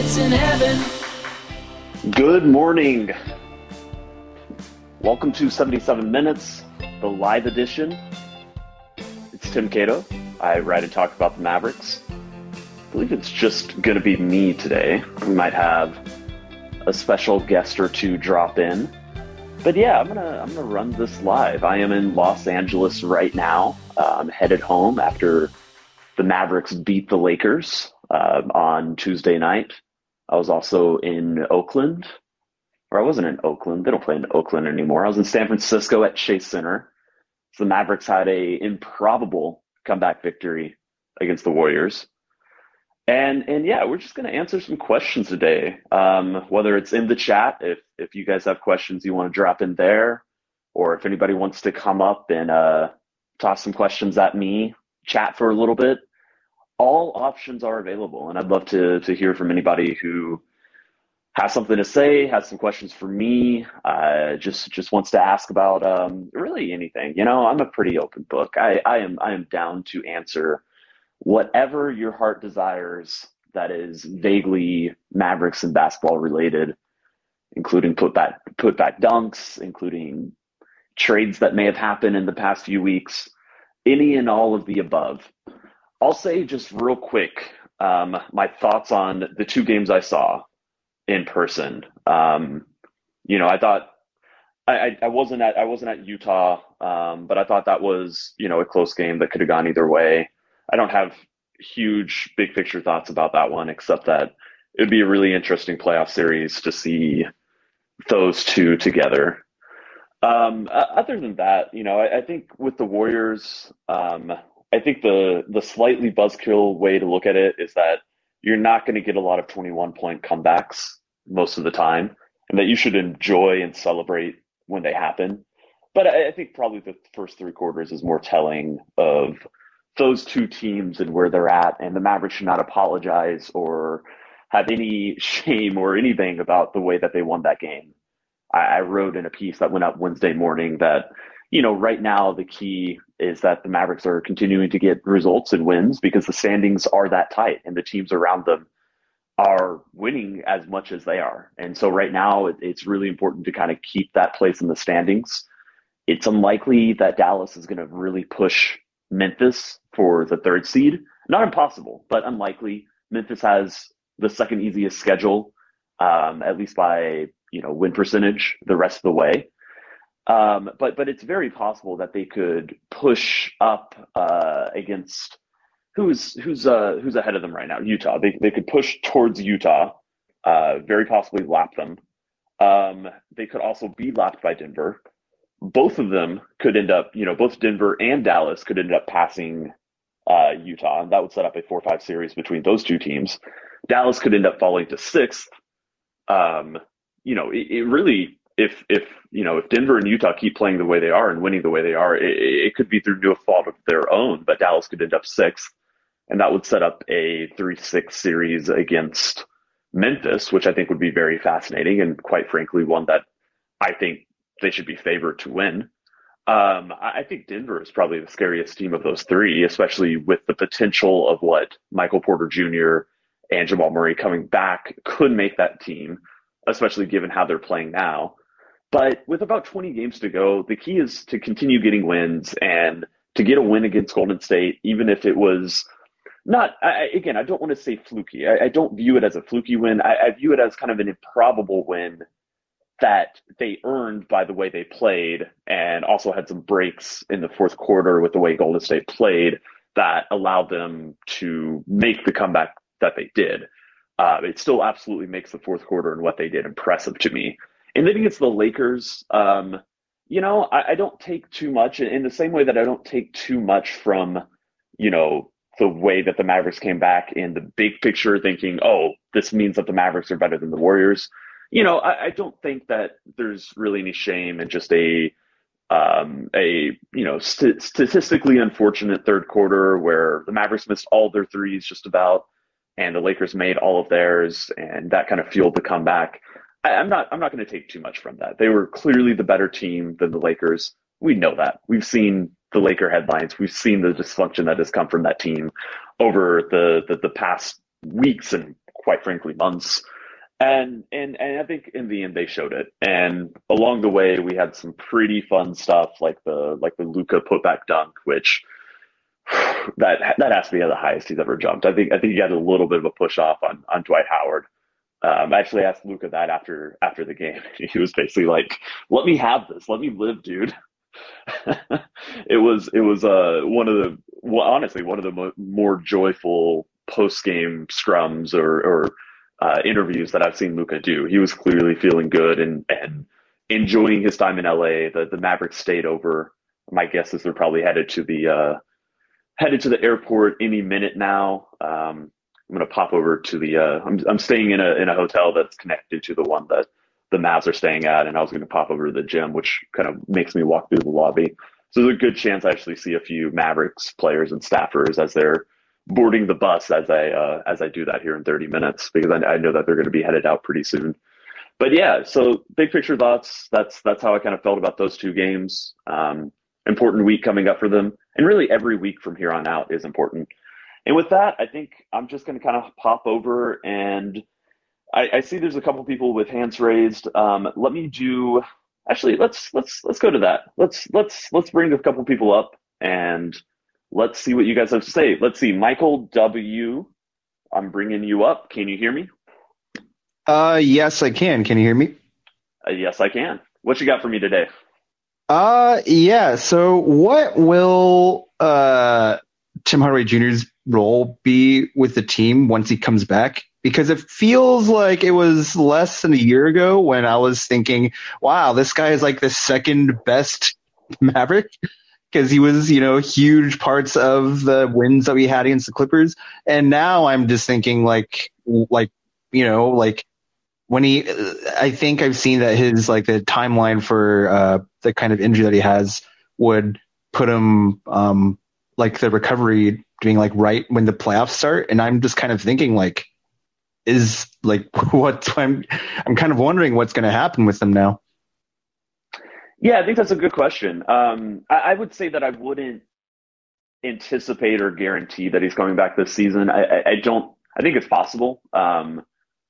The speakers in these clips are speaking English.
77 minutes in heaven. Good morning. Welcome to 77 Minutes, the live edition. It's Tim Cato. I write and talk about the Mavericks. I believe it's just going to be me today. We might have a special guest or two drop in. But yeah, I'm gonna I'm gonna run this live. I am in Los Angeles right now. Uh, I'm headed home after the Mavericks beat the Lakers uh, on Tuesday night. I was also in Oakland, or I wasn't in Oakland. They don't play in Oakland anymore. I was in San Francisco at Chase Center. So the Mavericks had a improbable comeback victory against the Warriors. And and yeah, we're just going to answer some questions today. Um, whether it's in the chat, if if you guys have questions you want to drop in there, or if anybody wants to come up and uh, toss some questions at me, chat for a little bit. All options are available, and I'd love to to hear from anybody who has something to say, has some questions for me, uh, just just wants to ask about um, really anything. You know, I'm a pretty open book. I, I am I am down to answer whatever your heart desires that is vaguely Mavericks and basketball related, including put back put back dunks, including trades that may have happened in the past few weeks, any and all of the above. I'll say just real quick um, my thoughts on the two games I saw in person. Um, you know, I thought I, I, wasn't at I wasn't at Utah, um, but I thought that was you know a close game that could have gone either way. I don't have huge big picture thoughts about that one, except that it'd be a really interesting playoff series to see those two together. Um, other than that, you know, I, I think with the Warriors, um, I think the the slightly buzzkill way to look at it is that you're not going to get a lot of 21 point comebacks most of the time, and that you should enjoy and celebrate when they happen. But I, I think probably the first three quarters is more telling of those two teams and where they're at, and the Mavericks should not apologize or have any shame or anything about the way that they won that game. I, I wrote in a piece that went up Wednesday morning that, you know, right now the key is that the Mavericks are continuing to get results and wins because the standings are that tight and the teams around them are winning as much as they are. And so right now it, it's really important to kind of keep that place in the standings. It's unlikely that Dallas is going to really push Memphis for the third seed. Not impossible, but unlikely. Memphis has the second easiest schedule, um, at least by you know win percentage, the rest of the way. Um, but but it's very possible that they could push up uh, against who's who's uh, who's ahead of them right now. Utah. They they could push towards Utah, uh, very possibly lap them. Um, they could also be lapped by Denver both of them could end up, you know, both Denver and Dallas could end up passing uh, Utah, and that would set up a four-five series between those two teams. Dallas could end up falling to sixth. Um, you know, it, it, really, if if you know, if Denver and Utah keep playing the way they are and winning the way they are, it, it could be through no fault of their own. But Dallas could end up sixth, and that would set up a three-six series against Memphis, which I think would be very fascinating and, quite frankly, one that I think they should be favored to win. Um, I think Denver is probably the scariest team of those three, especially with the potential of what Michael Porter Jr. and Jamal Murray coming back could make that team, especially given how they're playing now. But with about 20 games to go, the key is to continue getting wins and to get a win against Golden State, even if it was not, I, again, I don't want to say fluky. I, I, don't view it as a fluky win. I, I view it as kind of an improbable win that they earned by the way they played and also had some breaks in the fourth quarter with the way Golden State played that allowed them to make the comeback that they did. Uh, it still absolutely makes the fourth quarter and what they did impressive to me. And then against the Lakers, um, you know, I, I don't take too much in the same way that I don't take too much from, you know, the way that the Mavericks came back in the big picture, thinking, oh, this means that the Mavericks are better than the Warriors you know, I, I don't think that there's really any shame in just a um, a you know st- statistically unfortunate third quarter where the Mavericks missed all their threes just about, and the Lakers made all of theirs, and that kind of fueled the comeback. I, I'm not I'm not going to take too much from that. They were clearly the better team than the Lakers. We know that. We've seen the Laker headlines. We've seen the dysfunction that has come from that team over the the, the past weeks and quite frankly months. And and and I think in the end they showed it. And along the way we had some pretty fun stuff like the like the Luka putback dunk, which that that has to be the highest he's ever jumped. I think I think he had a little bit of a push off on on Dwight Howard. Um, I actually asked Luka that after after the game. He was basically like, "Let me have this. Let me live, dude." it was it was uh one of the well, honestly one of the mo- more joyful post game scrums or or uh, interviews that I've seen Luka do. He was clearly feeling good and and enjoying his time in LA. The the Mavericks stayed over. My guess is they're probably headed to the uh, headed to the airport any minute now. Um, I'm gonna pop over to the. Uh, I'm I'm staying in a in a hotel that's connected to the one that the Mavs are staying at, and I was gonna pop over to the gym, which kind of makes me walk through the lobby. So there's a good chance I actually see a few Mavericks players and staffers as they're boarding the bus as I uh, as I do that here in 30 minutes because I, I know that they're going to be headed out pretty soon. But yeah, so big picture thoughts. That's that's how I kind of felt about those two games. Um, important week coming up for them, and really every week from here on out is important. And with that, I think I'm just going to kind of pop over and I, I, see there's a couple people with hands raised. Um, let me do. Actually, let's let's let's go to that. Let's let's let's bring a couple people up and let's see what you guys have to say. Let's see, Michael W. I'm bringing you up. Can you hear me? Uh, yes, I can. Can you hear me? Uh, yes, I can. What you got for me today? Uh, yeah. So, what will uh Tim Hardaway Jr.'s role be with the team once he comes back? Because it feels like it was less than a year ago when I was thinking, wow, this guy is like the second best Maverick because he was, you know, huge parts of the wins that we had against the Clippers. And now I'm just thinking like, like, you know, like when he, I think I've seen that his, like the timeline for, uh, the kind of injury that he has would put him, um, like the recovery being like right when the playoffs start. And I'm just kind of thinking like, is like what I'm, I'm kind of wondering what's going to happen with them now. Yeah, I think that's a good question. Um, I, I, would say that I wouldn't anticipate or guarantee that he's coming back this season. I, I, I don't. I think it's possible, um,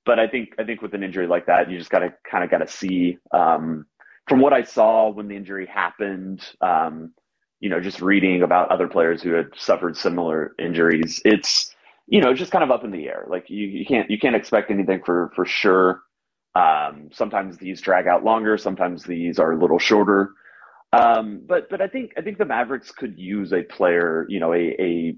but I think I think with an injury like that, you just gotta kind of gotta see. Um, from what I saw when the injury happened, um, you know, just reading about other players who had suffered similar injuries, it's you know just kind of up in the air. Like you, you can't you can't expect anything for for sure. Um, sometimes these drag out longer. Sometimes these are a little shorter. Um, but but I think I think the Mavericks could use a player, you know, a a,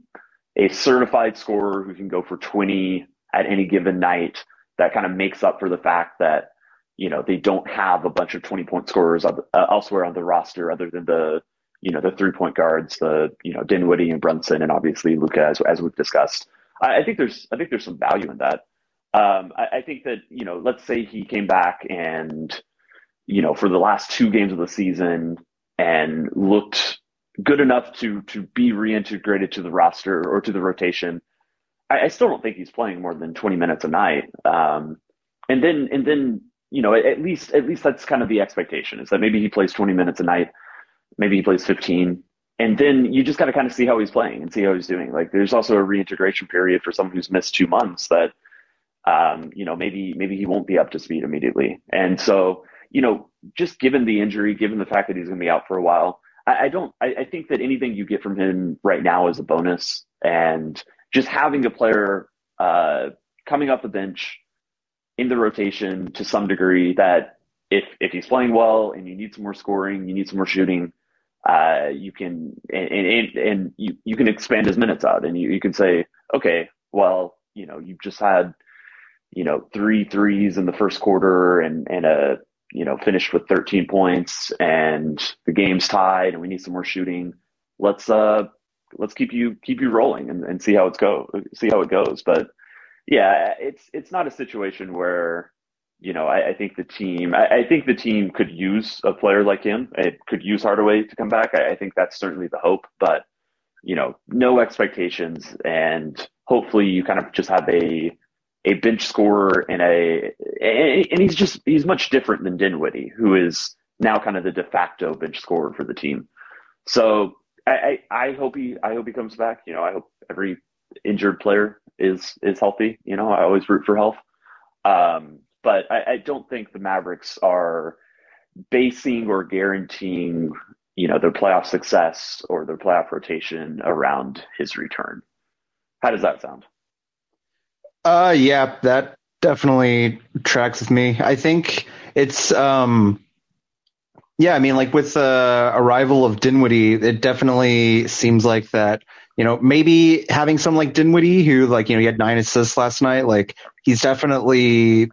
a certified scorer who can go for 20 at any given night. That kind of makes up for the fact that you know they don't have a bunch of 20 point scorers uh, elsewhere on the roster other than the you know the three point guards, the you know Dinwiddie and Brunson, and obviously Luka, as as we've discussed. I, I think there's I think there's some value in that. Um, I, I, think that you know, let's say he came back and you know, for the last two games of the season and looked good enough to to be reintegrated to the roster or to the rotation. I, I still don't think he's playing more than 20 minutes a night. Um, and then and then you know, at, at least at least that's kind of the expectation is that maybe he plays 20 minutes a night, maybe he plays 15, and then you just got to kind of see how he's playing and see how he's doing. Like there's also a reintegration period for someone who's missed two months that um, you know, maybe maybe he won't be up to speed immediately. And so, you know, just given the injury, given the fact that he's going to be out for a while, I, I don't. I, I, think that anything you get from him right now is a bonus. And just having a player uh, coming off the bench in the rotation to some degree that if if he's playing well and you need some more scoring, you need some more shooting, uh, you can and, and, and you, you can expand his minutes out and you, you can say, okay, well, you know, you've just had you know, three threes in the first quarter and, and a, you know, finished with 13 points and the game's tied and we need some more shooting. Let's, uh, let's keep you, keep you rolling and, and see how it's go, see how it goes. But yeah, it's, it's not a situation where, you know, I, I think the team, I, I, think the team could use a player like him. It could use Hardaway to come back. I, I think that's certainly the hope, but you know, no expectations and hopefully you kind of just have a, a bench scorer and a and he's just he's much different than Dinwiddie, who is now kind of the de facto bench scorer for the team. So I, I, hope he I hope he comes back. You know, I hope every injured player is is healthy. You know, I always root for health. Um, but I, I don't think the Mavericks are basing or guaranteeing, you know, their playoff success or their playoff rotation around his return. How does that sound? Uh, yeah, that definitely tracks with me. I think it's, um, yeah, I mean, like with the arrival of Dinwiddie, it definitely seems like that, you know, maybe having some like Dinwiddie who like, you know, he had nine assists last night, like he's definitely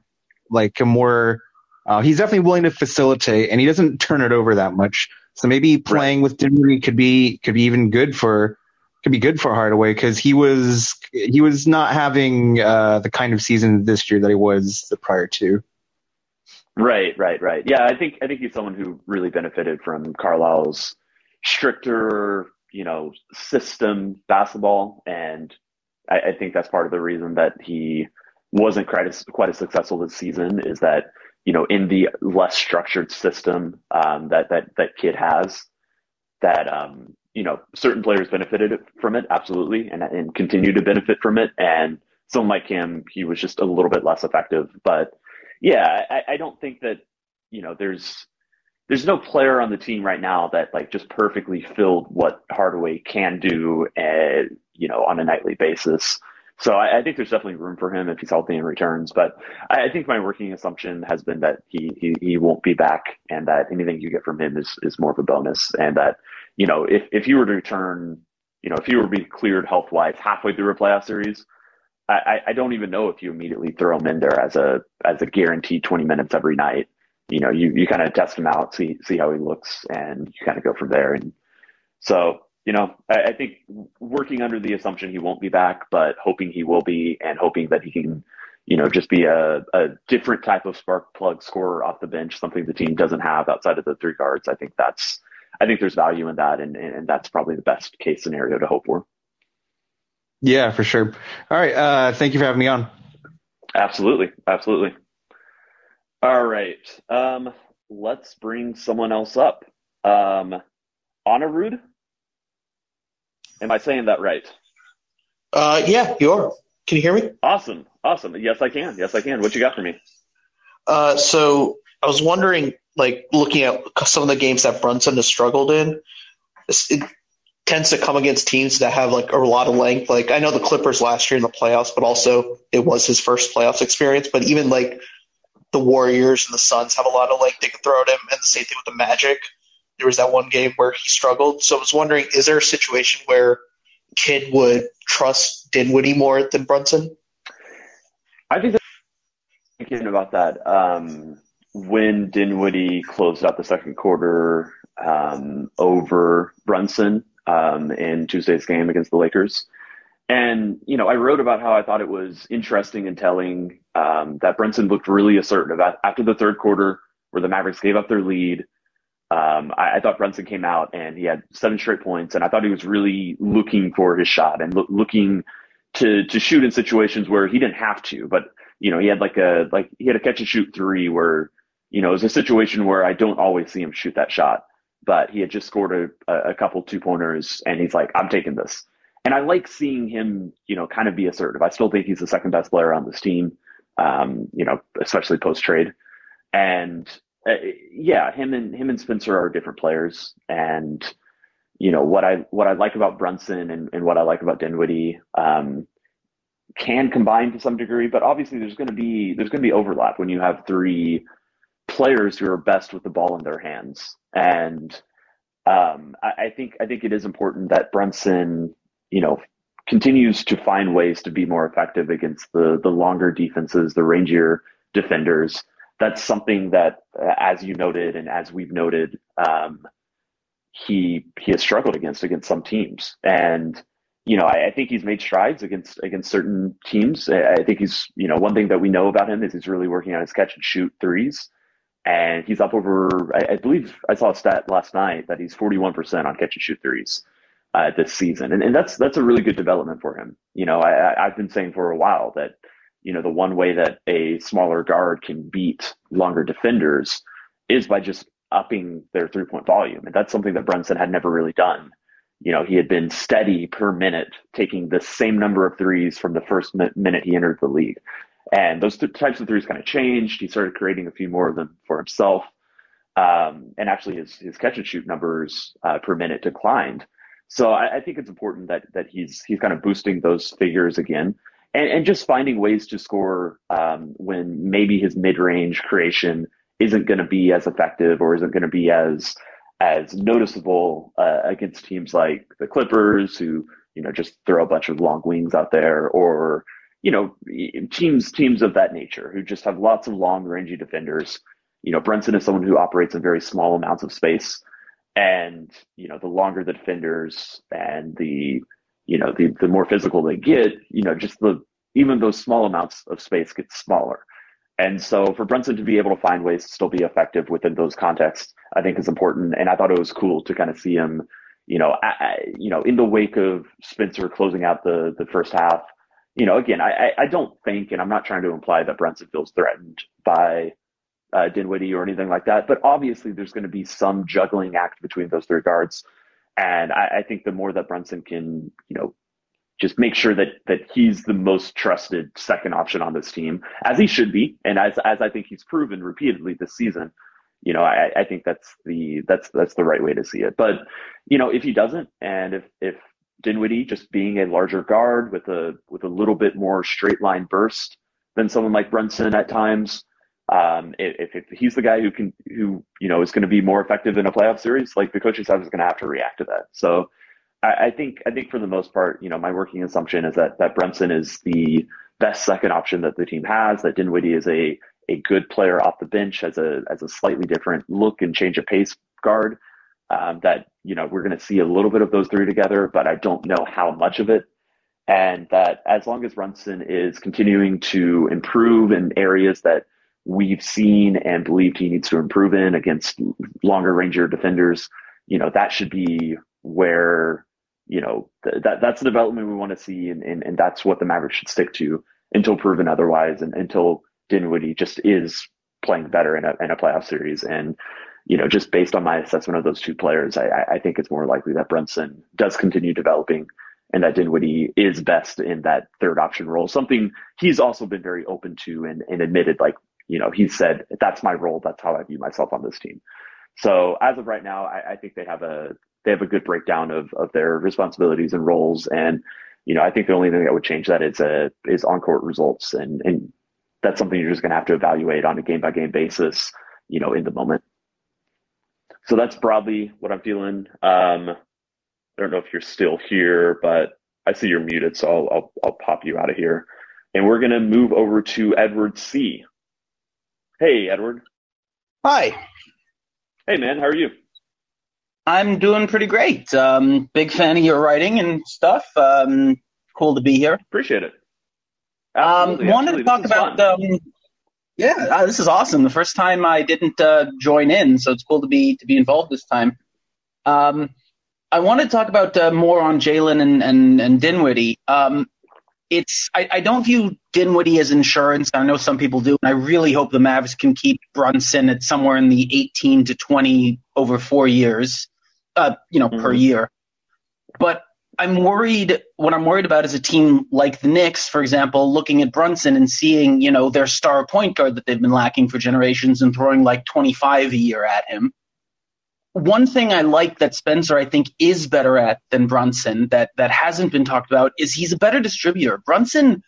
like a more uh, he's definitely willing to facilitate, and he doesn't turn it over that much. So maybe playing right. with Dinwiddie could be could be even good for could be good for Hardaway because he was he was not having uh, the kind of season this year that he was the prior to. Right, right, right. Yeah, I think I think he's someone who really benefited from Carlisle's stricter, you know, system basketball, and I, I think that's part of the reason that he wasn't quite as quite as successful this season. Is that you know, in the less structured system um, that that that Kidd has, that um, you know, certain players benefited from it absolutely, and and continue to benefit from it, and someone like him, he was just a little bit less effective. But yeah, I, I don't think that you know, there's there's no player on the team right now that like just perfectly filled what Hardaway can do, uh, you know, on a nightly basis. So I, I, think there's definitely room for him if he's healthy and returns. But I, I, think my working assumption has been that he, he he won't be back, and that anything you get from him is is more of a bonus, and that you know if if he were to return, you know if he were to be cleared health wise halfway through a playoff series, I, I don't even know if you immediately throw him in there as a as a guaranteed 20 minutes every night. You know, you you kind of test him out, see see how he looks, and you kind of go from there. And so you know, I, I, think working under the assumption he won't be back, but hoping he will be, and hoping that he can, you know, just be a, a different type of spark plug scorer off the bench, something the team doesn't have outside of the three guards. I think that's, I think there's value in that, and, and that's probably the best case scenario to hope for. Yeah, for sure. All right. Uh, thank you for having me on. Absolutely. Absolutely. All right. Um, let's bring someone else up. Um, Anirudh Am I saying that right? Uh, yeah, you are. Can you hear me? Awesome, awesome. Yes, I can. Yes, I can. What you got for me? Uh, so I was wondering, like, looking at some of the games that Brunson has struggled in, it tends to come against teams that have like a lot of length. Like I know the Clippers last year in the playoffs, but also it was his first playoffs experience. But even like the Warriors and the Suns have a lot of length they can throw at him, and the same thing with the Magic there was that one game where he struggled. So I was wondering, is there a situation where Kidd would trust Dinwiddie more than Brunson? I think thinking about that um, when Dinwiddie closed out the second quarter um, over Brunson um, in Tuesday's game against the Lakers. And, you know, I wrote about how I thought it was interesting and telling um, that Brunson looked really assertive after the third quarter where the Mavericks gave up their lead um, I, I, thought Brunson came out and he had seven straight points, and I thought he was really looking for his shot and lo- looking to to shoot in situations where he didn't have to. But you know, he had like a like he had a catch and shoot three where you know it was a situation where I don't always see him shoot that shot, but he had just scored a, a couple two pointers, and he's like, I'm taking this. And I like seeing him, you know, kind of be assertive. I still think he's the second best player on this team, um, you know, especially post trade. And uh, yeah, him and him and Spencer are different players, and you know what I what I like about Brunson and, and what I like about Dinwiddie um, can combine to some degree, but obviously there's going to be there's going to be overlap when you have three players who are best with the ball in their hands, and um, I, I think I think it is important that Brunson, you know, continues to find ways to be more effective against the the longer defenses, the rangier defenders that's something that, as you noted and as we've noted, um, he he has struggled against against some teams, and you know I, I, think he's made strides against against certain teams. I think he's you know one thing that we know about him is he's really working on his catch and shoot threes, and he's up over I, I believe I saw a stat last night that he's forty one percent on catch and shoot threes. Uh, this season, and, and that's that's a really good development for him. You know, I, I've been saying for a while that you know, the one way that a smaller guard can beat longer defenders is by just upping their three point volume. And that's something that Brunson had never really done you know, he had been steady per minute, taking the same number of threes from the first minute he entered the league. And those th- types of threes kind of changed. He started creating a few more of them for himself. Um, and actually his, his catch and shoot numbers uh, per minute declined. So I, I, think it's important that, that he's, he's kind of boosting those figures again and, and just finding ways to score um, when maybe his mid range creation isn't going to be as effective or isn't going to be as as noticeable uh, against teams like the Clippers, who you know just throw a bunch of long wings out there, or you know teams teams of that nature who just have lots of long rangey defenders. You know, Brunson is someone who operates in very small amounts of space, and you know the longer the defenders and the you know the the more physical they get, you know just the even those small amounts of space get smaller. And so for Brunson to be able to find ways to still be effective within those contexts, I think is important. And I thought it was cool to kind of see him, you know, I, you know, in the wake of Spencer closing out the the first half. You know, again, I, I don't think, and I'm not trying to imply that Brunson feels threatened by uh, Dinwiddie or anything like that, but obviously there's going to be some juggling act between those three guards. And I, I think the more that Brunson can, you know, just make sure that that he's the most trusted second option on this team, as he should be, and as as I think he's proven repeatedly this season. You know, I, I think that's the that's that's the right way to see it. But you know, if he doesn't, and if if Dinwiddie just being a larger guard with a with a little bit more straight line burst than someone like Brunson at times, um, if, if he's the guy who can who you know is going to be more effective in a playoff series, like the coaching staff is going to have to react to that. So I, I, think I think for the most part, you know, my working assumption is that that Brunson is the best second option that the team has. That Dinwiddie is a a good player off the bench as a as a slightly different look and change of pace guard. Um, that you know we're going to see a little bit of those three together, but I don't know how much of it. And that as long as Brunson is continuing to improve in areas that we've seen and believed he needs to improve in against longer ranger defenders, you know that should be where you know, th- that that's the development we want to see, and, and, and that's what the Mavericks should stick to until proven otherwise, and until Dinwiddie just is playing better in a in a playoff series. And you know, just based on my assessment of those two players, I, I think it's more likely that Brunson does continue developing, and that Dinwiddie is best in that third option role. Something he's also been very open to and, and admitted, like you know, he said that's my role. That's how I view myself on this team. So as of right now, I, I think they have a they have a good breakdown of of their responsibilities and roles. And you know, I think the only thing that would change that is a is on court results, and and that's something you're just going to have to evaluate on a game by game basis, you know, in the moment. So that's broadly what I'm feeling. Um, I don't know if you're still here, but I see you're muted, so I'll I'll, I'll pop you out of here, and we're going to move over to Edward C. Hey, Edward. Hi. Hey, man. How are you? I'm doing pretty great. Um, big fan of your writing and stuff. Um, cool to be here. Appreciate it. Um, wanted to talk about. Um, yeah, uh, this is awesome. The first time I didn't uh, join in, so it's cool to be to be involved this time. Um, I wanted to talk about uh, more on Jalen and, and and Dinwiddie. Um, it's I, I don't view Dinwiddie as insurance. I know some people do, and I really hope the Mavs can keep Brunson at somewhere in the 18 to 20 over four years uh, you know, mm-hmm. per year. But I'm worried. What I'm worried about is a team like the Knicks, for example, looking at Brunson and seeing, you know, their star point guard that they've been lacking for generations and throwing like 25 a year at him. One thing I like that Spencer, I think, is better at than Brunson that that hasn't been talked about is he's a better distributor. Brunson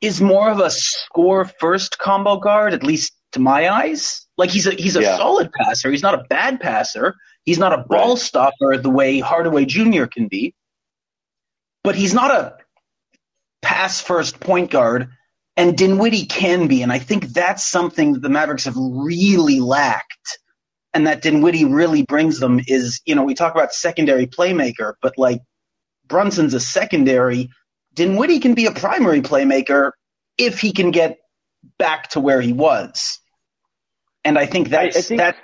is more of a score first combo guard, at least to my eyes. Like he's a he's a yeah. solid passer. He's not a bad passer. He's not a ball right. stopper the way Hardaway Jr. can be, but he's not a pass first point guard. And Dinwiddie can be, and I think that's something that the Mavericks have really lacked, and that Dinwiddie really brings them. Is you know we talk about secondary playmaker, but like Brunson's a secondary. Dinwiddie can be a primary playmaker if he can get back to where he was. And I think that's I, I think, that's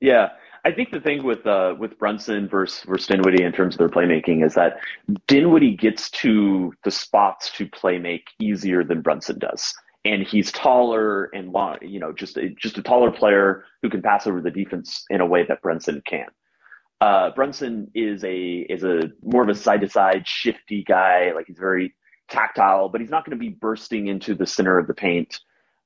yeah. I think the thing with uh, with Brunson versus, versus Dinwiddie in terms of their playmaking is that Dinwiddie gets to the spots to play make easier than Brunson does, and he's taller and long, you know, just a, just a taller player who can pass over the defense in a way that Brunson can. Uh, Brunson is a is a more of a side to side shifty guy. Like he's very tactile, but he's not going to be bursting into the center of the paint.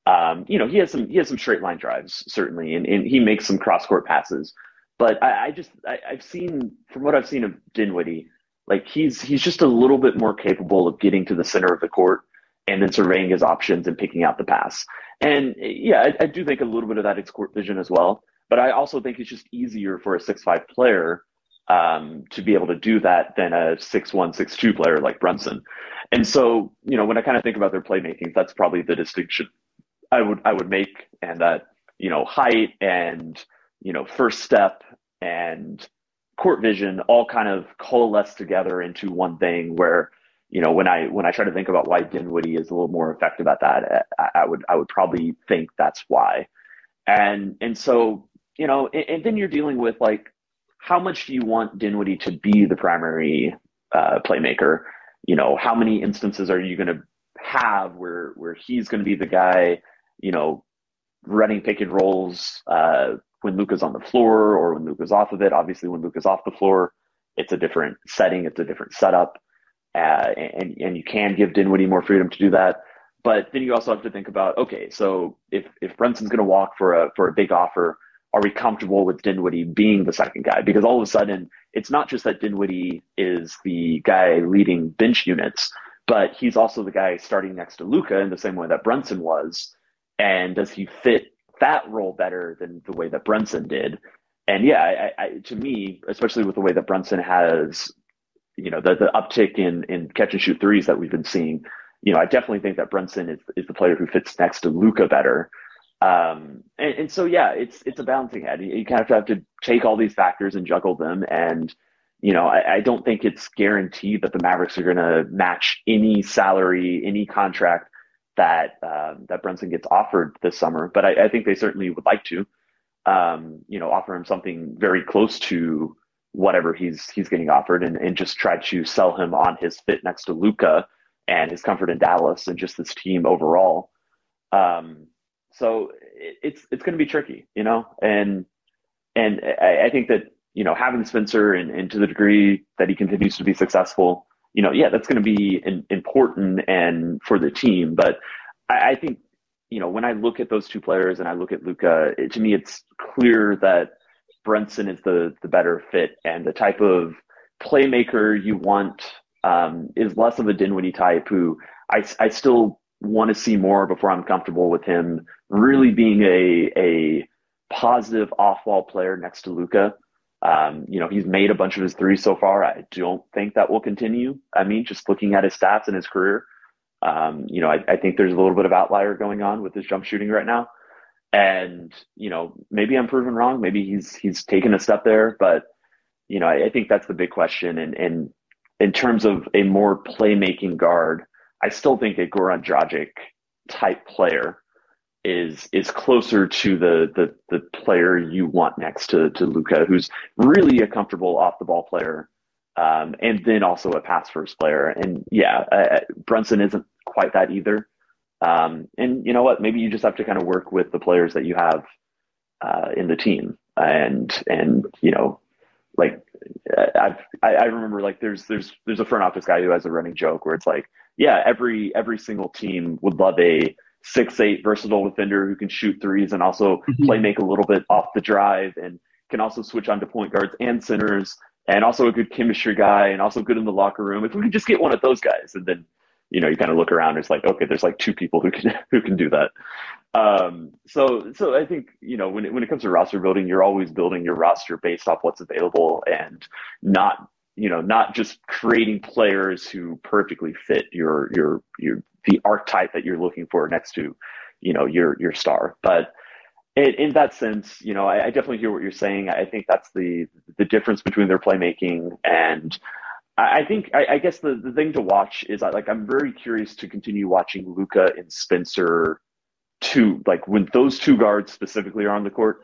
Um, you know, he has some he has some straight line drives certainly, and, and he makes some cross court passes. But I, I just I, have seen from what I've seen of Dinwiddie, like he's he's just a little bit more capable of getting to the center of the court and then surveying his options and picking out the pass. And yeah, I, I do think a little bit of that is court vision as well. But I also think it's just easier for a six five player um, to be able to do that than a six one six two player like Brunson. And so, you know, when I kind of think about their playmaking, that's probably the distinction I would I would make, and that you know height and you know first step and court vision all kind of coalesce together into one thing where you know when I when I try to think about why Dinwiddie is a little more effective at that, I, I would I would probably think that's why, and and so you know and, and, then you're dealing with like how much do you want Dinwiddie to be the primary uh, playmaker? You know how many instances are you going to have where where he's going to be the guy you know, running pick and rolls uh, when Luka's on the floor or when Luka's off of it. Obviously, when Luka's off the floor, it's a different setting, it's a different setup, uh, and and you can give Dinwiddie more freedom to do that. But then you also have to think about okay, so if if Brunson's going to walk for a for a big offer, are we comfortable with Dinwiddie being the second guy? Because all of a sudden, it's not just that Dinwiddie is the guy leading bench units, but he's also the guy starting next to Luka in the same way that Brunson was and does he fit that role better than the way that Brunson did? And yeah, I, I, to me, especially with the way that Brunson has, you know, the, the uptick in, in catch and shoot threes that we've been seeing, you know, I definitely think that Brunson is, is the player who fits next to Luka better. Um, and, and, so, yeah, it's, it's a balancing act. You, you kind of have to take all these factors and juggle them. And, you know, I, I don't think it's guaranteed that the Mavericks are going to match any salary, any contract that um, that Brunson gets offered this summer, but I, I think they certainly would like to, um, you know, offer him something very close to whatever he's he's getting offered, and, and just try to sell him on his fit next to Luka and his comfort in Dallas and just this team overall. Um, so it, it's it's going to be tricky, you know, and and I, I, think that you know having Spencer and, and to the degree that he continues to be successful you know, yeah, that's going to be important and for the team. But I, I, think, you know, when I look at those two players and I look at Luka, to me, it's clear that Brunson is the the better fit and the type of playmaker you want um, is less of a Dinwiddie type who I, I still want to see more before I'm comfortable with him really being a a positive off ball player next to Luka. Um, you know, he's made a bunch of his threes so far. I don't think that will continue. I mean, just looking at his stats and his career, um, you know, I, I, think there's a little bit of outlier going on with his jump shooting right now. And, you know, maybe I'm proven wrong. Maybe he's, he's taken a step there, but, you know, I, I think that's the big question. And, and in terms of a more playmaking guard, I still think a Goran Dragic type player is is closer to the the the player you want next to to Luka, who's really a comfortable off the ball player, um, and then also a pass first player. And yeah, uh, Brunson isn't quite that either. Um, and you know what? Maybe you just have to kind of work with the players that you have uh, in the team, and and you know, like I've, I, I remember like there's there's there's a front office guy who has a running joke where it's like, yeah, every every single team would love a six eight versatile defender who can shoot threes and also mm-hmm. play make a little bit off the drive and can also switch on to point guards and centers and also a good chemistry guy and also good in the locker room. If we could just get one of those guys and then you know you kind of look around it's like okay there's like two people who can who can do that. Um, so so I think you know when it, when it comes to roster building you're always building your roster based off what's available and not you know, not just creating players who perfectly fit your your your the archetype that you're looking for next to, you know, your your star. But in, that sense, you know, I, I, definitely hear what you're saying. I think that's the the difference between their playmaking and. I, I think I, I guess the, the thing to watch is like I'm very curious to continue watching Luka and Spencer two like when those two guards specifically are on the court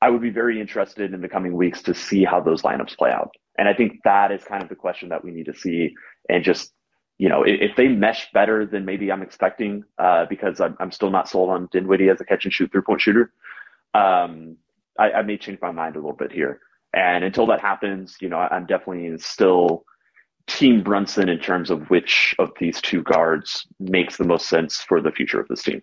I would be very interested in the coming weeks to see how those lineups play out. And I think that is kind of the question that we need to see and just, you know, if, if they mesh better than maybe I'm expecting, uh, because I'm, I'm, still not sold on Dinwiddie as a catch and shoot three point shooter. Um, I, I, may change my mind a little bit here. And until that happens, you know, I'm definitely still team Brunson in terms of which of these two guards makes the most sense for the future of this team.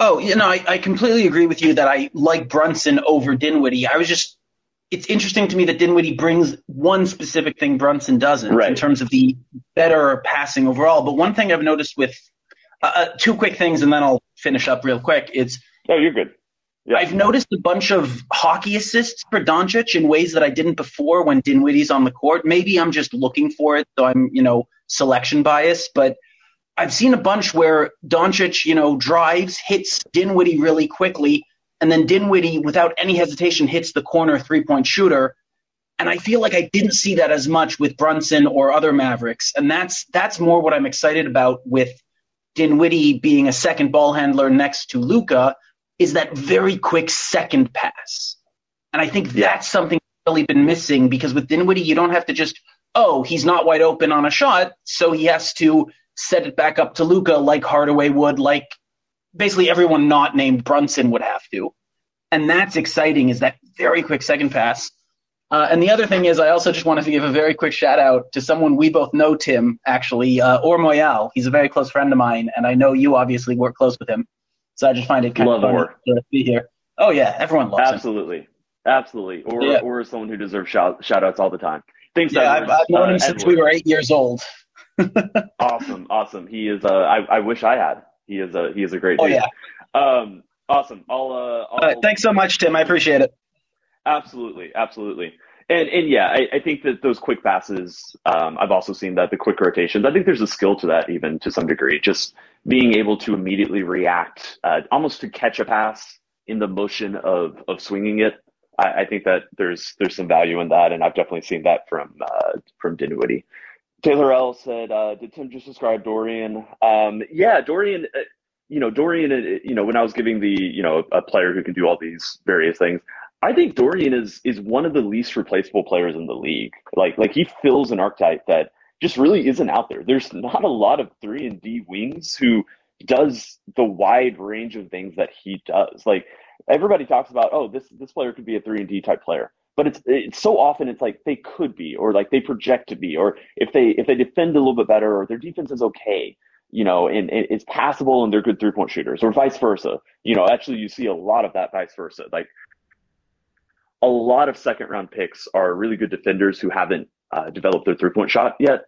Oh, you know, I, I completely agree with you that I like Brunson over Dinwiddie. I was just, it's interesting to me that Dinwiddie brings one specific thing Brunson doesn't right. in terms of the better passing overall. But one thing I've noticed with uh, uh two quick things, and then I'll finish up real quick. It's oh, you're good. Yeah. I've noticed a bunch of hockey assists for Doncic in ways that I didn't before when Dinwiddie's on the court. Maybe I'm just looking for it, so I'm, you know, selection bias, but I've seen a bunch where Doncic, you know, drives, hits Dinwiddie really quickly, and then Dinwiddie, without any hesitation, hits the corner three point shooter. And I feel like I didn't see that as much with Brunson or other Mavericks. And that's that's more what I'm excited about with Dinwiddie being a second ball handler next to Luka is that very quick second pass. And I think that's something really been missing because with Dinwiddie, you don't have to just, oh, he's not wide open on a shot, so he has to set it back up to Luka like Hardaway would, like basically everyone not named Brunson would have to. And that's exciting is that very quick second pass. Uh, and the other thing is, I also just wanted to give a very quick shout out to someone we both know, Tim, actually, uh, Or Moyal. He's a very close friend of mine, and I know you obviously work close with him. So I just find it kind Love of fun to be here. Oh yeah, everyone loves it. Absolutely. him. Absolutely. Or yeah. or someone who deserves shout shout outs all the time. Thanks. Yeah, I've, I've, known uh, him since we were eight years old. awesome, awesome. He is. Uh, I I wish I had. He is a he is a great. Oh dude. yeah. Um. Awesome. I'll. Uh, I'll, uh, thanks so much, Tim. I appreciate it. Absolutely. Absolutely. And and yeah, I, I think that those quick passes. Um, I've also seen that the quick rotations. I think there's a skill to that, even to some degree. Just being able to immediately react, uh, almost to catch a pass in the motion of of swinging it. I, I, think that there's there's some value in that, and I've definitely seen that from uh, from Dinwiddie. Taylor L said, uh, "Did Tim just describe Dorian?" Um, yeah, Dorian. Uh, you know, Dorian. Uh, you know, when I was giving the you know a player who can do all these various things, I think Dorian is is one of the least replaceable players in the league. Like like he fills an archetype that just really isn't out there. There's not a lot of three and D wings who does the wide range of things that he does. Like everybody talks about, oh, this this player could be a three and D type player, but it's it's so often it's like they could be, or like they project to be, or if they if they defend a little bit better, or their defense is okay, you know, and, and it's passable and they're good three point shooters, or vice versa. You know, actually you see a lot of that vice versa. Like a lot of second round picks are really good defenders who haven't uh, developed their three point shot yet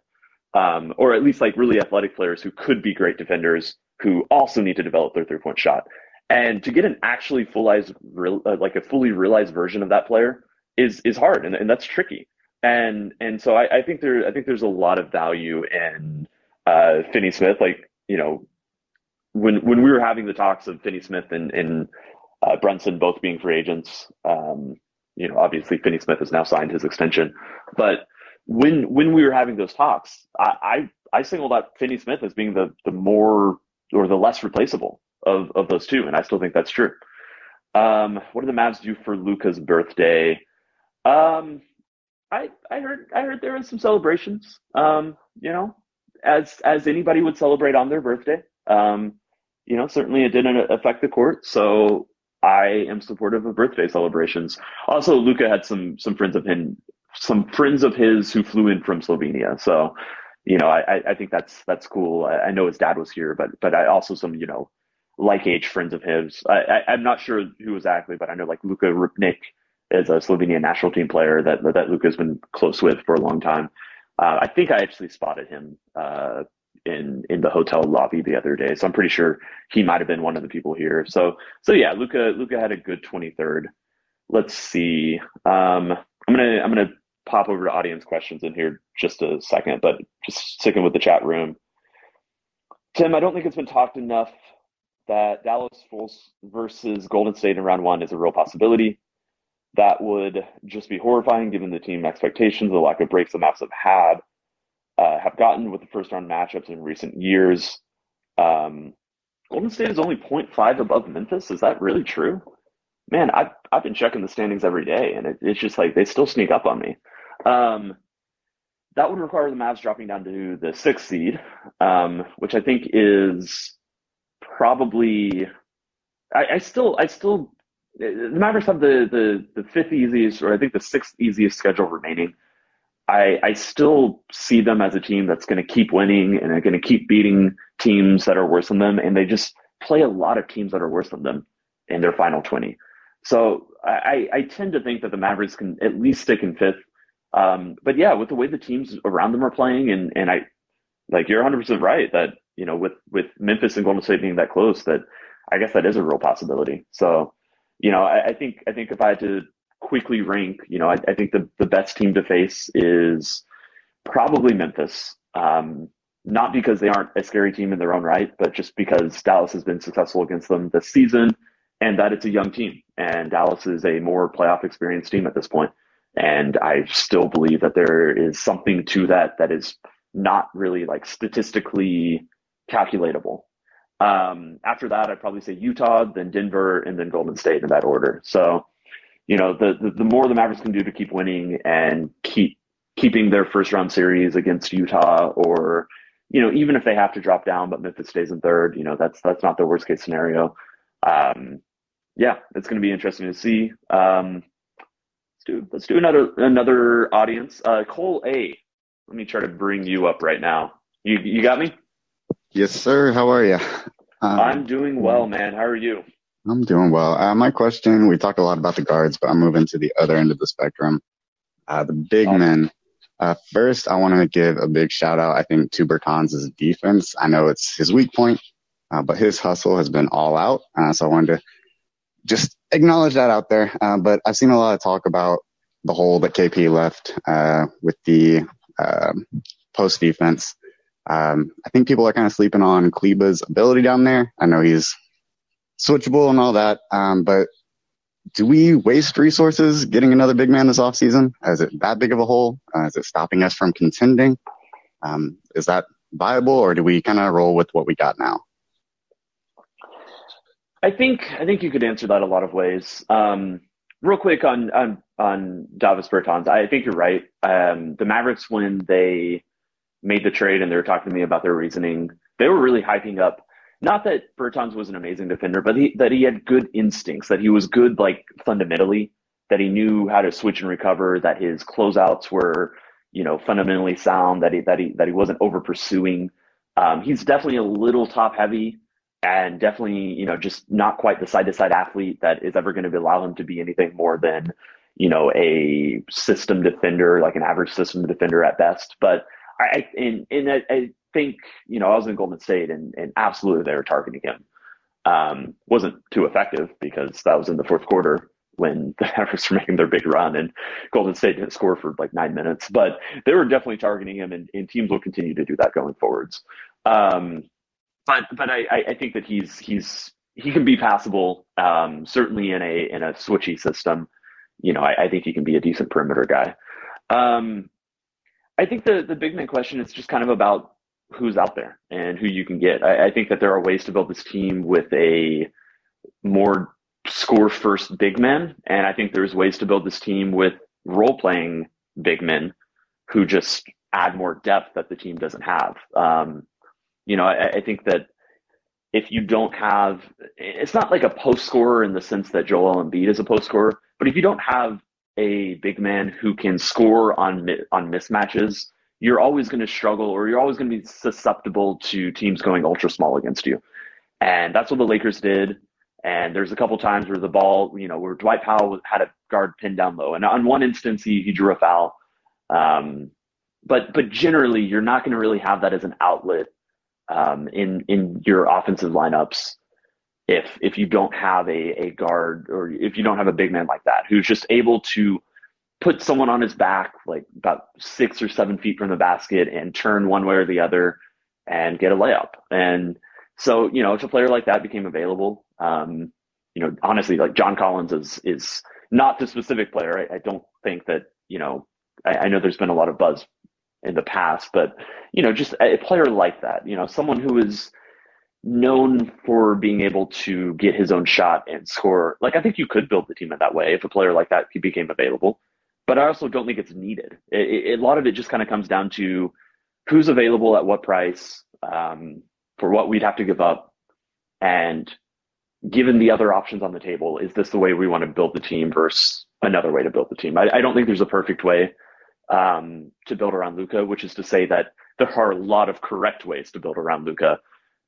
um, or at least like really athletic players who could be great defenders who also need to develop their three point shot. And to get an actually fullized, real, uh, like a fully realized version of that player is is hard, and, and that's tricky. And and so I, I think there I think there's a lot of value in uh, Finney Smith. Like you know, when when we were having the talks of Finney Smith and, and uh, Brunson both being free agents, um, you know, obviously Finney Smith has now signed his extension, but when when we were having those talks, I I, I singled out Finney Smith as being the the more or the less replaceable of of those two, and I still think that's true. Um, what do the Mavs do for Luka's birthday? Um, I I heard I heard there was some celebrations. Um, you know, as as anybody would celebrate on their birthday. Um, you know, certainly it didn't affect the court, so I am supportive of birthday celebrations. Also, Luca had some some friends of him some friends of his who flew in from Slovenia. So, you know, I, I think that's that's cool. I, I know his dad was here, but but I also some you know like age friends of his. I, I am not sure who exactly, but I know like Luka Rupnik is a Slovenian national team player that that Luka's been close with for a long time. Uh, I think I actually spotted him uh, in in the hotel lobby the other day, so I'm pretty sure he might have been one of the people here. So so yeah, Luca Luka had a good 23rd. Let's see. Um, I'm gonna I'm gonna pop over to audience questions in here just a second, but just sticking with the chat room. Tim, I don't think it's been talked enough that Dallas versus Golden State in round one is a real possibility. That would just be horrifying given the team expectations, the lack of breaks the Mavs have had, uh, have gotten with the first round matchups in recent years. Um, Golden State is only 0.5 above Memphis. Is that really true? Man, I've, I've been checking the standings every day, and it, it's just like they still sneak up on me. Um, that would require the Mavs dropping down to the sixth seed, um, which I think is probably. I, I, still, I still the Mavericks have the, the, the fifth easiest, or I think the sixth easiest schedule remaining. I, I still see them as a team that's going to keep winning and are going to keep beating teams that are worse than them. And they just play a lot of teams that are worse than them in their final 20. So I, I tend to think that the Mavericks can at least stick in fifth. Um, but yeah, with the way the teams around them are playing, and, and I, like, you're 100% right that, you know, with, with Memphis and Golden State being that close, that I guess that is a real possibility. So, you know, I, I think, I think if I had to quickly rank, you know, I, I, think the, the best team to face is probably Memphis. Um, not because they aren't a scary team in their own right, but just because Dallas has been successful against them this season and that it's a young team. And Dallas is a more playoff experienced team at this point. And I still believe that there is something to that that is not really like statistically calculatable. Um, after that, I'd probably say Utah, then Denver, and then Golden State in that order. So, you know, the, the, the more the Mavericks can do to keep winning and keep keeping their first round series against Utah, or you know, even if they have to drop down, but Memphis stays in third, you know, that's that's not the worst case scenario. Um, yeah, it's going to be interesting to see. Um, do let's do another another audience. Uh, Cole A, let me try to bring you up right now. You you got me? Yes, sir. How are you? Um, I'm doing well, man. How are you? I'm doing well. Uh, my question, we talked a lot about the guards, but I'm moving to the other end of the spectrum. Uh, the big awesome. men. Uh, first, I want to give a big shout out, I think, to Bertans' defense. I know it's his weak point, uh, but his hustle has been all out. Uh, so I wanted to just acknowledge that out there. Uh, but I've seen a lot of talk about the hole that KP left with the um, post defense. Um, I think people are kind of sleeping on Kleber's ability down there. I know he's switchable and all that. Um, but do we waste resources getting another big man this offseason? Is it that big of a hole? Uh, is it stopping us from contending? Um, is that viable or do we kind of roll with what we got now? I think I think you could answer that a lot of ways. Um, real quick on on on Davis Bertans, I think you're right. Um, the Mavericks when they made the trade and they were talking to me about their reasoning. They were really hyping up not that Bertans was an amazing defender, but he, that he had good instincts, that he was good like fundamentally, that he knew how to switch and recover, that his closeouts were, you know, fundamentally sound, that he that he that he wasn't over pursuing. Um, he's definitely a little top heavy and definitely, you know, just not quite the side to side athlete that is ever going to allow him to be anything more than, you know, a system defender, like an average system defender at best. But I and and I, I, think you know I was in Golden State and and absolutely they were targeting him. Um, wasn't too effective because that was in the fourth quarter when the Mavericks were making their big run and Golden State didn't score for like nine minutes, but they were definitely targeting him and, and teams will continue to do that going forwards. Um, but but I, I think that he's he's he can be passable, um, certainly in a in a switchy system. You know, I, I think he can be a decent perimeter guy. Um, I think the the big man question is just kind of about who's out there and who you can get. I, I think that there are ways to build this team with a more score first big men, and I think there's ways to build this team with role playing big men who just add more depth that the team doesn't have. Um, you know, I, I think that if you don't have, it's not like a post scorer in the sense that Joel Embiid is a post scorer, but if you don't have a big man who can score on on mismatches, you're always going to struggle or you're always going to be susceptible to teams going ultra small against you. And that's what the Lakers did. And there's a couple times where the ball, you know, where Dwight Powell had a guard pinned down low. And on one instance, he, he drew a foul. Um, but but generally, you're not going to really have that as an outlet um, in in your offensive lineups if if you don't have a, a guard or if you don't have a big man like that who's just able to put someone on his back like about six or seven feet from the basket and turn one way or the other and get a layup. And so, you know, if a player like that became available, um, you know, honestly, like John Collins is is not the specific player. I, I don't think that, you know, I, I know there's been a lot of buzz in the past, but you know, just a player like that, you know, someone who is known for being able to get his own shot and score. Like I think you could build the team in that way if a player like that became available. But I also don't think it's needed. It, it, a lot of it just kind of comes down to who's available at what price um, for what we'd have to give up, and given the other options on the table, is this the way we want to build the team versus another way to build the team? I, I don't think there's a perfect way um, to build around Luka, which is to say that there are a lot of correct ways to build around Luka,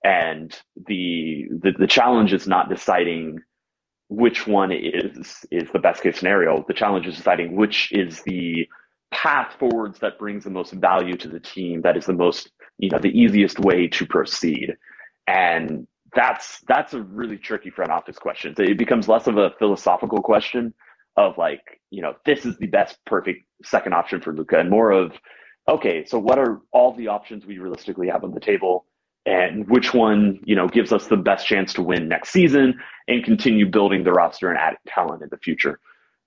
and the, the the challenge is not deciding which one is is the best case scenario. The challenge is deciding which is the path forwards that brings the most value to the team. That is the most you know the easiest way to proceed, and that's that's a really tricky front office question. It becomes less of a philosophical question of like you know this is the best perfect second option for Luka and more of okay, so what are all the options we realistically have on the table? and which one, you know, gives us the best chance to win next season and continue building the roster and adding talent in the future.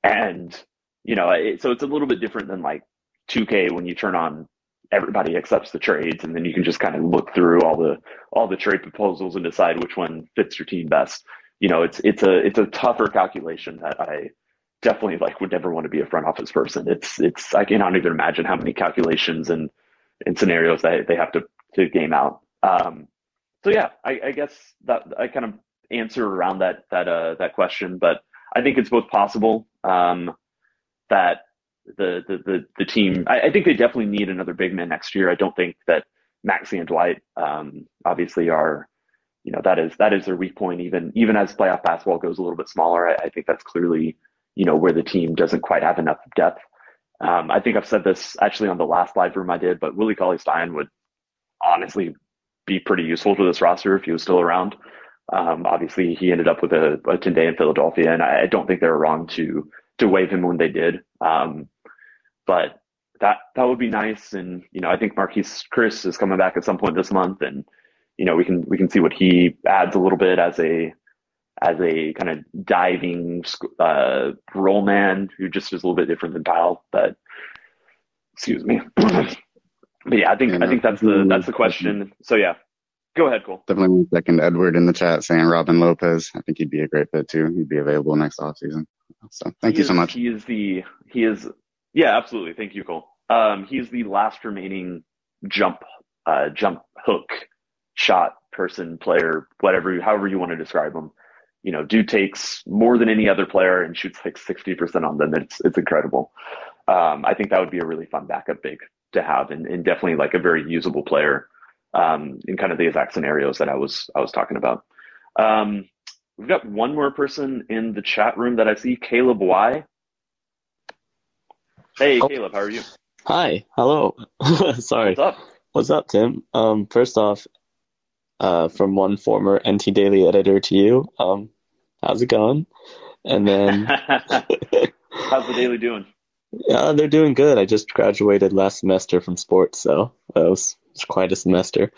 And, you know, it, so it's a little bit different than like 2K when you turn on everybody accepts the trades and then you can just kind of look through all the all the trade proposals and decide which one fits your team best. You know, it's it's a it's a tougher calculation that I definitely like would never want to be a front office person. It's it's I cannot even imagine how many calculations and and scenarios that they have to to game out. Um, so yeah, I, I, guess that I kind of answer around that that uh, that question, but I think it's both possible um, that the, the the the team. I, I, think they definitely need another big man next year. I don't think that Maxi and Dwight um, obviously are. You know that is that is their weak point. Even even as playoff basketball goes a little bit smaller, I, I think that's clearly you know where the team doesn't quite have enough depth. Um, I think I've said this actually on the last live room I did, but Willie Cauley Stein would honestly be pretty useful to this roster if he was still around. Um, obviously, he ended up with a, a 10 day in Philadelphia, and I, I, don't think they were wrong to to waive him when they did. Um, but that that would be nice, and you know, I think Marquese Chriss is coming back at some point this month, and you know, we can we can see what he adds a little bit as a as a kind of diving uh, roll man who just is a little bit different than Kyle. But excuse me. But yeah, I think I think that's the that's the question. So yeah, go ahead, Cole. Definitely one second. Edward in the chat saying Robin Lopez. I think he'd be a great fit too. He'd be available next offseason. So thank he you so much. He is the he is yeah, absolutely. Thank you, Cole. Um, he's the last remaining jump uh, jump hook shot person player, whatever however you want to describe him. You know, dude takes more than any other player and shoots like sixty percent on them. It's it's incredible. Um, I think that would be a really fun backup big to have and, and definitely like a very usable player um, in kind of the exact scenarios that I was I was talking about. Um, we've got one more person in the chat room that I see, Caleb Y. Hey, oh. Caleb, how are you? Hi, hello. Sorry. What's up? What's up, Tim? Um, first off, uh, from one former NT Daily editor to you, um, how's it going? And then, how's the daily doing? Yeah, they're doing good. I just graduated last semester from sports, so that was, was quite a semester.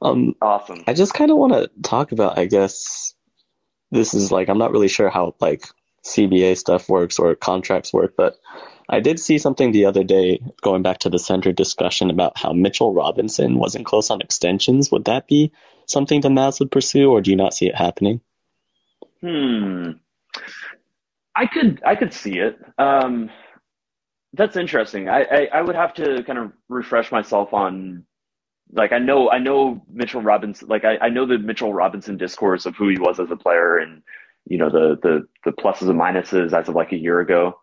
Um, awesome. I just kind of want to talk about, I guess, this is like, I'm not really sure how like CBA stuff works or contracts work, but I did see something the other day going back to the center discussion about how Mitchell Robinson wasn't close on extensions. Would that be something the Mavs would pursue, or do you not see it happening? Hmm. I could I could see it. Um, that's interesting. I, I, I would have to kind of refresh myself on like I know I know Mitchell Robinson like I, I know the Mitchell Robinson discourse of who he was as a player and you know the the the pluses and minuses as of like a year ago.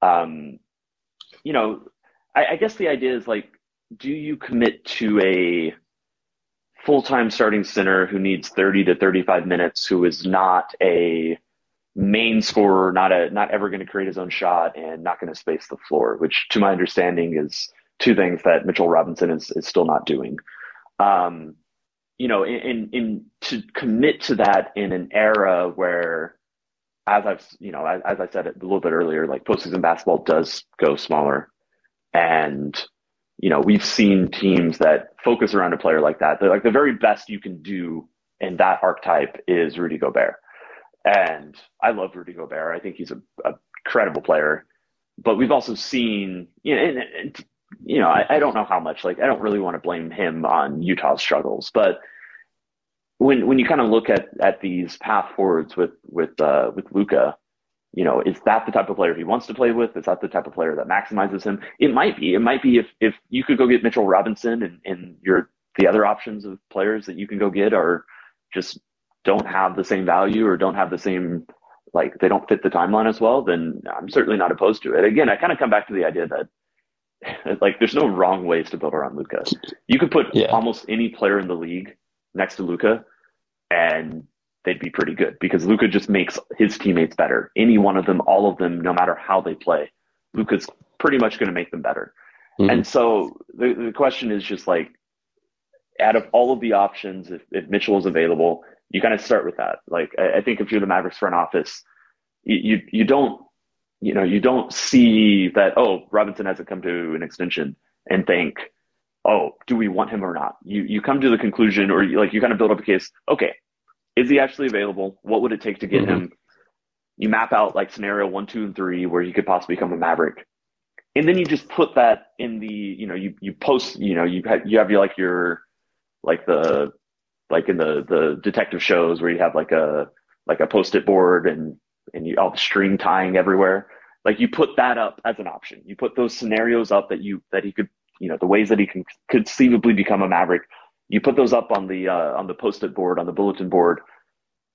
Um, you know, I, I guess the idea is like, do you commit to a full time starting center who needs thirty to thirty five minutes, who is not a main scorer, not a not ever going to create his own shot and not going to space the floor, which to my understanding is two things that Mitchell Robinson is is still not doing. Um, you know, in in to commit to that in an era where, as I've you know as, as I said a little bit earlier, like postseason basketball does go smaller, and you know we've seen teams that focus around a player like that. They're like the very best you can do in that archetype is Rudy Gobert. And I love Rudy Gobert. I think he's a, a credible player. But we've also seen, you know, and, and, you know, I, I don't know how much. Like, I don't really want to blame him on Utah's struggles, but when when you kind of look at at these path forwards with with uh, with Luka, you know, is that the type of player he wants to play with? Is that the type of player that maximizes him? It might be. It might be if if you could go get Mitchell Robinson and and your the other options of players that you can go get are just don't have the same value or don't have the same like they don't fit the timeline as well, then I'm certainly not opposed to it. Again, I kind of come back to the idea that like there's no wrong ways to build around Luka. You could put yeah. almost any player in the league next to Luka and they'd be pretty good because Luka just makes his teammates better. Any one of them, all of them, no matter how they play, Luka's pretty much going to make them better. Mm-hmm. And so the, the question is just like, out of all of the options, if, if Mitchell is available, you kind of start with that. Like, I, I think if you're the Mavericks front office, you, you, you don't, you know, you don't see that, oh, Robinson hasn't come to an extension and think, oh, do we want him or not? You, you come to the conclusion or you, like you kind of build up a case. Okay. Is he actually available? What would it take to get mm-hmm. him? You map out like scenario one, two, and three where he could possibly become a Maverick and then you just put that in the you know you you post you know you have you have your like your like the like in the the detective shows where you have like a like a post-it board and and you all the string tying everywhere like you put that up as an option you put those scenarios up that you that he could you know the ways that he can conceivably become a maverick you put those up on the uh, on the post-it board on the bulletin board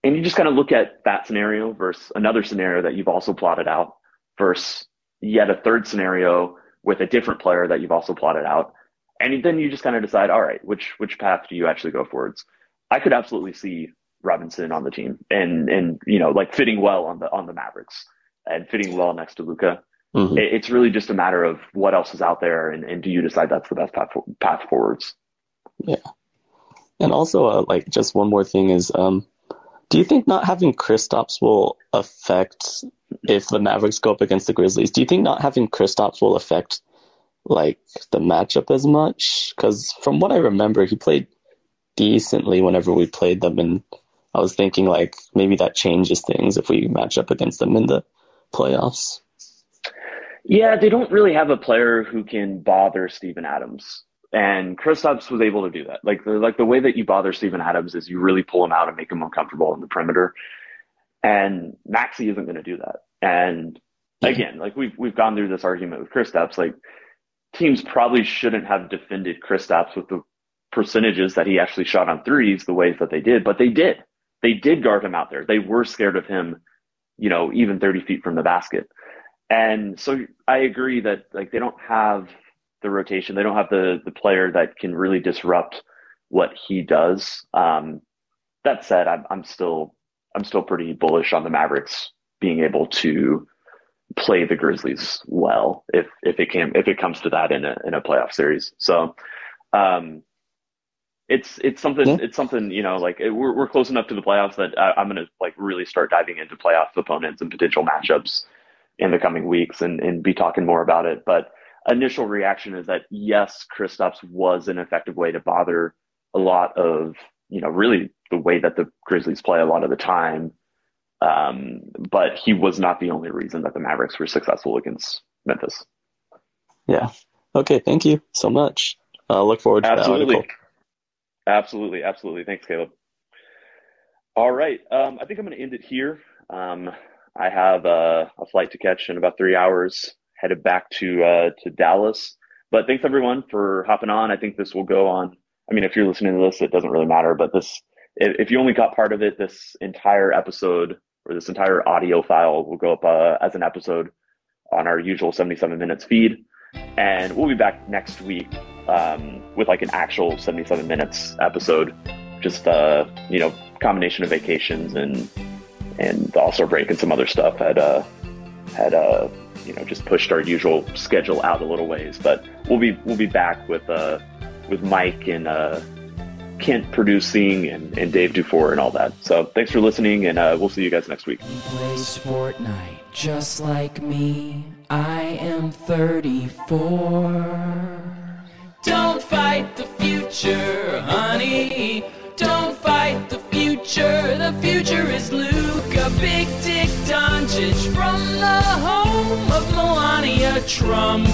and you just kind of look at that scenario versus another scenario that you've also plotted out versus yet a third scenario with a different player that you've also plotted out. And then you just kind of decide, all right, which which path do you actually go forwards? I could absolutely see Robinson on the team and and you know like fitting well on the on the Mavericks and fitting well next to Luka. Mm-hmm. It, it's really just a matter of what else is out there and, and do you decide that's the best path path forwards? Yeah, and also uh, like just one more thing is um do you think not having Kristaps will affect if the Mavericks go up against the Grizzlies? Do you think not having Kristaps will affect like the matchup as much? Because from what I remember, he played decently whenever we played them, and I was thinking like maybe that changes things if we match up against them in the playoffs. Yeah, they don't really have a player who can bother Steven Adams. And Chris Kristaps was able to do that. Like the like the way that you bother Steven Adams is you really pull him out and make him uncomfortable in the perimeter. And Maxi isn't going to do that. And again, like we've we've gone through this argument with Chris Kristaps. Like teams probably shouldn't have defended Chris Kristaps with the percentages that he actually shot on threes the ways that they did, but they did. They did guard him out there. They were scared of him, you know, even 30 feet from the basket. And so I agree that like they don't have the rotation. They don't have the the player that can really disrupt what he does. Um, that said, I'm, I'm still I'm still pretty bullish on the Mavericks being able to play the Grizzlies well if if it can if it comes to that in a in a playoff series. So um, it's it's something yeah. it's something you know like it, we're we're close enough to the playoffs that I, am gonna like really start diving into playoff opponents and potential matchups in the coming weeks and and be talking more about it. But initial reaction is that yes, Kristaps was an effective way to bother a lot of, you know, really the way that the Grizzlies play a lot of the time. Um, but he was not the only reason that the Mavericks were successful against Memphis. Yeah. Okay. Thank you so much. I uh, look forward to absolutely. Absolutely. Absolutely. Thanks, Caleb. All right. Um, I think I'm going to end it here. Um, I have a flight to catch in about three hours headed back to uh, to Dallas. But thanks everyone for hopping on. I think this will go on. I mean, if you're listening to this, it doesn't really matter. But this, if you only got part of it, this entire episode or this entire audio file will go up uh, as an episode on our usual 77 minutes feed. And we'll be back next week um, with like an actual 77 minutes episode. Just uh, you know, combination of vacations and and also and some other stuff had uh had uh you know just pushed our usual schedule out a little ways. But we'll be we'll be back with uh with Mike and uh, Kent producing and, and Dave Dufour and all that. So thanks for listening, and uh, we'll see you guys next week. He plays Fortnite just like me. I am 34. Don't fight the future, honey. Don't fight the future. The future is Luka, Big Dick Doncic from the home of Melania Trump.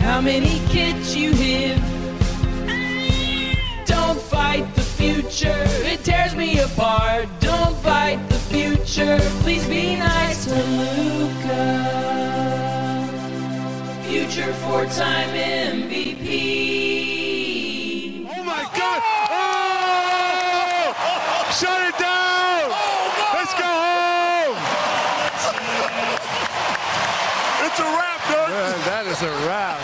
How many kids you have? Don't fight the future, it tears me apart. Don't fight the future, please be nice to Luka. Future four-time MVP. Oh my God! Oh! Shut it that is a wrap.